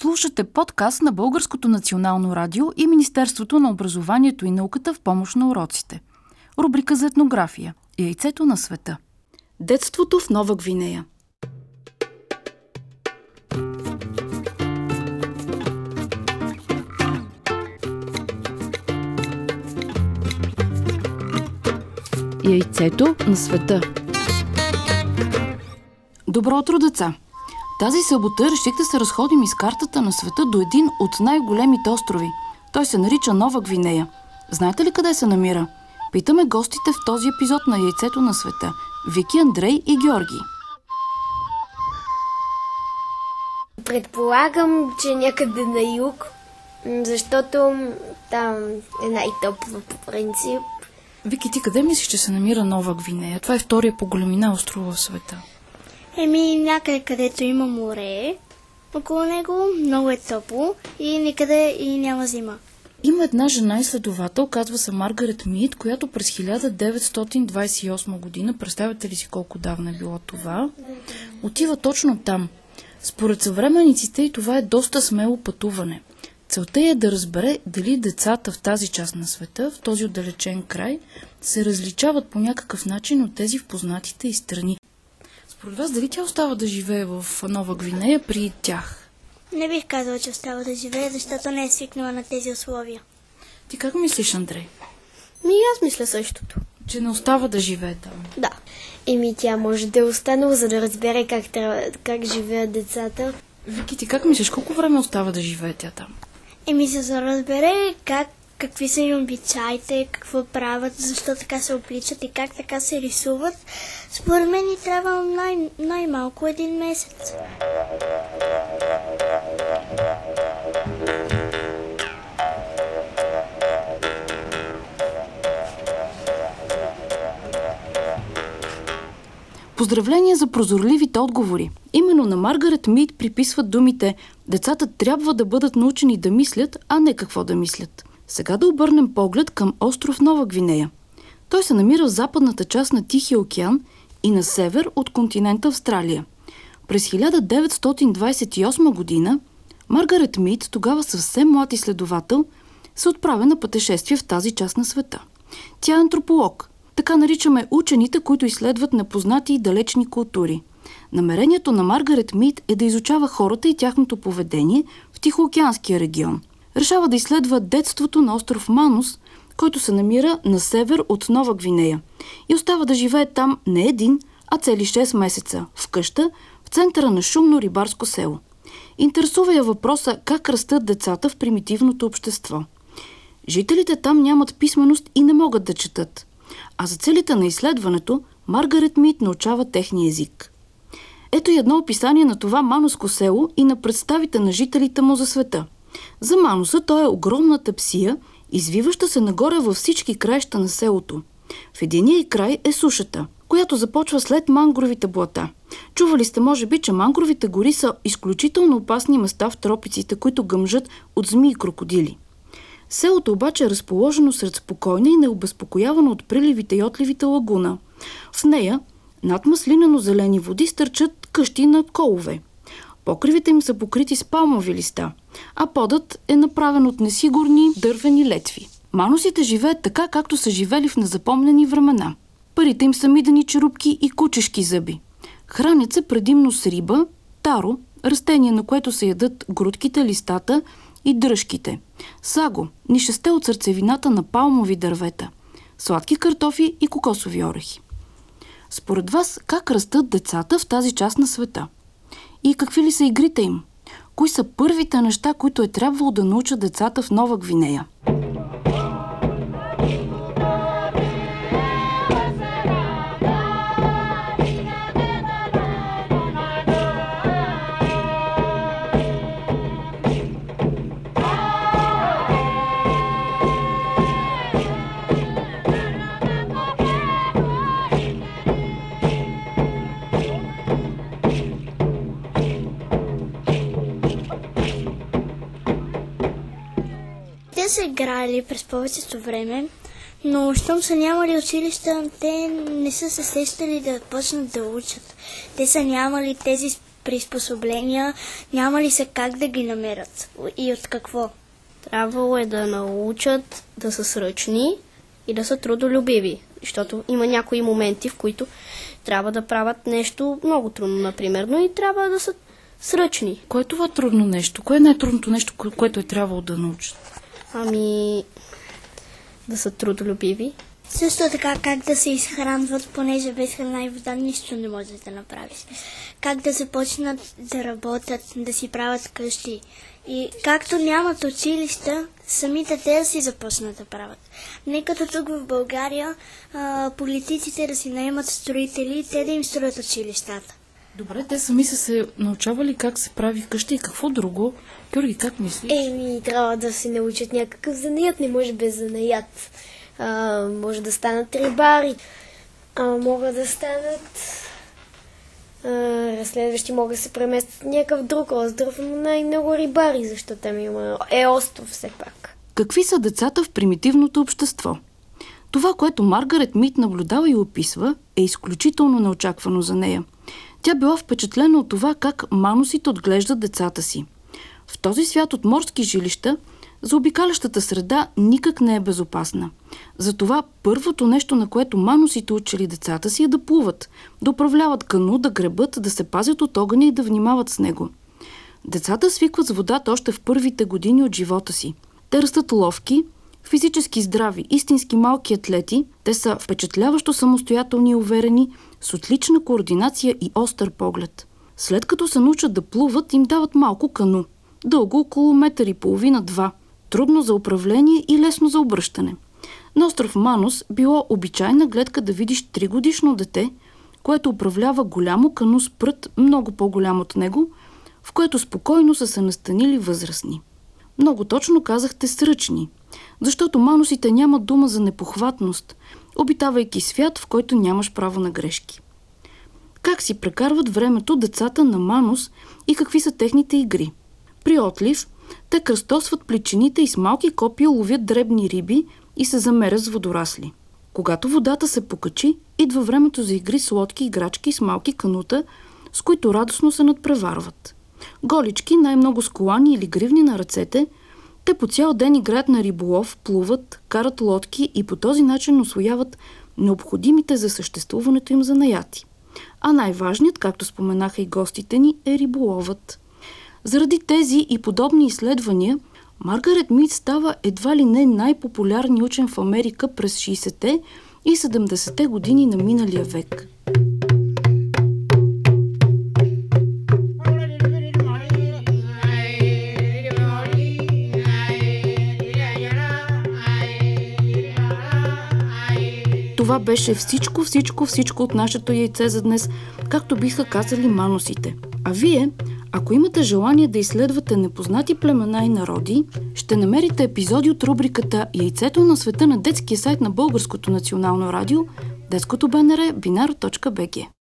Слушате подкаст на Българското национално радио и Министерството на образованието и науката в помощ на уроците. Рубрика за етнография – Яйцето на света. Детството в Нова Гвинея. Яйцето на света. Добро утро, деца! Тази събота реших да се разходим из картата на света до един от най-големите острови. Той се нарича Нова Гвинея. Знаете ли къде се намира? Питаме гостите в този епизод на Яйцето на света – Вики, Андрей и Георги. Предполагам, че някъде на юг, защото там е най-топло по принцип. Вики, ти къде мислиш, че се намира Нова Гвинея? Това е втория по големина остров в света. Еми, някъде където има море, около него много е топло и никъде и няма зима. Има една жена изследовател, казва се Маргарет Мид, която през 1928 година, представяте ли си колко давна е било това, отива точно там. Според съвременниците и това е доста смело пътуване. Целта е да разбере дали децата в тази част на света, в този отдалечен край, се различават по някакъв начин от тези в познатите и страни. Според вас, дали тя остава да живее в Нова Гвинея при тях? Не бих казала, че остава да живее, защото не е свикнала на тези условия. Ти как мислиш, Андрей? Ми аз мисля същото. Че не остава да живее там. Да. Еми тя може да е останала, за да разбере как, трябва, как живеят децата. Вики, ти как мислиш, колко време остава да живее тя там? Еми, за да разбере как, какви са им обичаите, какво правят, защо така се обличат и как така се рисуват, според мен ни трябва най- най-малко един месец. Поздравления за прозорливите отговори. Именно на Маргарет Мид приписват думите «Децата трябва да бъдат научени да мислят, а не какво да мислят». Сега да обърнем поглед към остров Нова Гвинея. Той се намира в западната част на Тихия океан и на север от континента Австралия. През 1928 година Маргарет Мид, тогава съвсем млад изследовател, се отправя на пътешествие в тази част на света. Тя е антрополог. Така наричаме учените, които изследват непознати и далечни култури. Намерението на Маргарет Мид е да изучава хората и тяхното поведение в Тихоокеанския регион. Решава да изследва детството на остров Манус, който се намира на север от Нова Гвинея и остава да живее там не един, а цели 6 месеца, в къща, в центъра на шумно рибарско село. Интересува я въпроса как растат децата в примитивното общество. Жителите там нямат писменост и не могат да четат. А за целите на изследването Маргарет Мит научава техния език. Ето и едно описание на това мануско село и на представите на жителите му за света. За Мануса той е огромната псия, извиваща се нагоре във всички краища на селото. В единия край е сушата, която започва след мангровите блата. Чували сте, може би, че мангровите гори са изключително опасни места в тропиците, които гъмжат от змии и крокодили. Селото обаче е разположено сред спокойна и необезпокоявано от приливите и отливите лагуна. В нея, над маслинено-зелени води, стърчат къщи на колове. Покривите им са покрити с палмови листа, а подът е направен от несигурни дървени летви. Манусите живеят така, както са живели в незапомнени времена. Парите им са мидени черупки и кучешки зъби. Хранят се предимно с риба, таро, растение на което се ядат грудките, листата и дръжките. Саго, нишесте от сърцевината на палмови дървета, сладки картофи и кокосови орехи. Според вас, как растат децата в тази част на света? И какви ли са игрите им? Кои са първите неща, които е трябвало да научат децата в Нова Гвинея? Са играли през повечето време, но щом са нямали училища, те не са се сещали да почнат да учат. Те са нямали тези приспособления, няма ли се как да ги намерят и от какво? Трябвало е да научат да са сръчни и да са трудолюбиви, защото има някои моменти, в които трябва да правят нещо много трудно, например, но и трябва да са сръчни. Кое е това трудно нещо? Кое е най-трудното нещо, което е трябвало да научат? Ами, да са трудолюбиви. Също така как да се изхранват, понеже без храна и вода нищо не може да направиш. Как да започнат да работят, да си правят къщи. И както нямат училища, самите те да си започнат да правят. Не като тук в България а, политиците да си наемат строители те да им строят училищата. Добре, те сами са се научавали как се прави къща и какво друго. Георги, как мислиш? Еми, трябва да се научат някакъв занаят, не може без занаят. А, може да станат рибари, а, могат да станат а, разследващи, могат да се преместят някакъв друг остров, но най-много рибари, защото там има е остров все пак. Какви са децата в примитивното общество? Това, което Маргарет Мит наблюдава и описва, е изключително неочаквано за нея. Тя била впечатлена от това как манусите отглеждат децата си. В този свят от морски жилища за обикалящата среда никак не е безопасна. Затова първото нещо, на което манусите учили децата си е да плуват, да управляват кану, да гребат, да се пазят от огъня и да внимават с него. Децата свикват с водата още в първите години от живота си. Те растат ловки, физически здрави, истински малки атлети, те са впечатляващо самостоятелни и уверени, с отлична координация и остър поглед. След като се научат да плуват, им дават малко кану. Дълго около метър и половина-два. Трудно за управление и лесно за обръщане. На остров Манус било обичайна гледка да видиш тригодишно дете, което управлява голямо кану с прът, много по-голям от него, в което спокойно са се настанили възрастни. Много точно казахте сръчни, защото манусите нямат дума за непохватност, обитавайки свят, в който нямаш право на грешки. Как си прекарват времето децата на Манус и какви са техните игри? При отлив те кръстосват плечените и с малки копия ловят дребни риби и се замерят с водорасли. Когато водата се покачи, идва времето за игри с лодки, играчки с малки канута, с които радостно се надпреварват. Голички, най-много с колани или гривни на ръцете, те по цял ден играят на риболов, плуват, карат лодки и по този начин освояват необходимите за съществуването им занаяти. А най-важният, както споменаха и гостите ни, е риболовът. Заради тези и подобни изследвания, Маргарет Мид става едва ли не най-популярният учен в Америка през 60-те и 70-те години на миналия век. Това беше всичко, всичко, всичко от нашето яйце за днес, както биха казали манусите. А вие, ако имате желание да изследвате непознати племена и народи, ще намерите епизоди от рубриката Яйцето на света на детския сайт на Българското национално радио, детското БНР.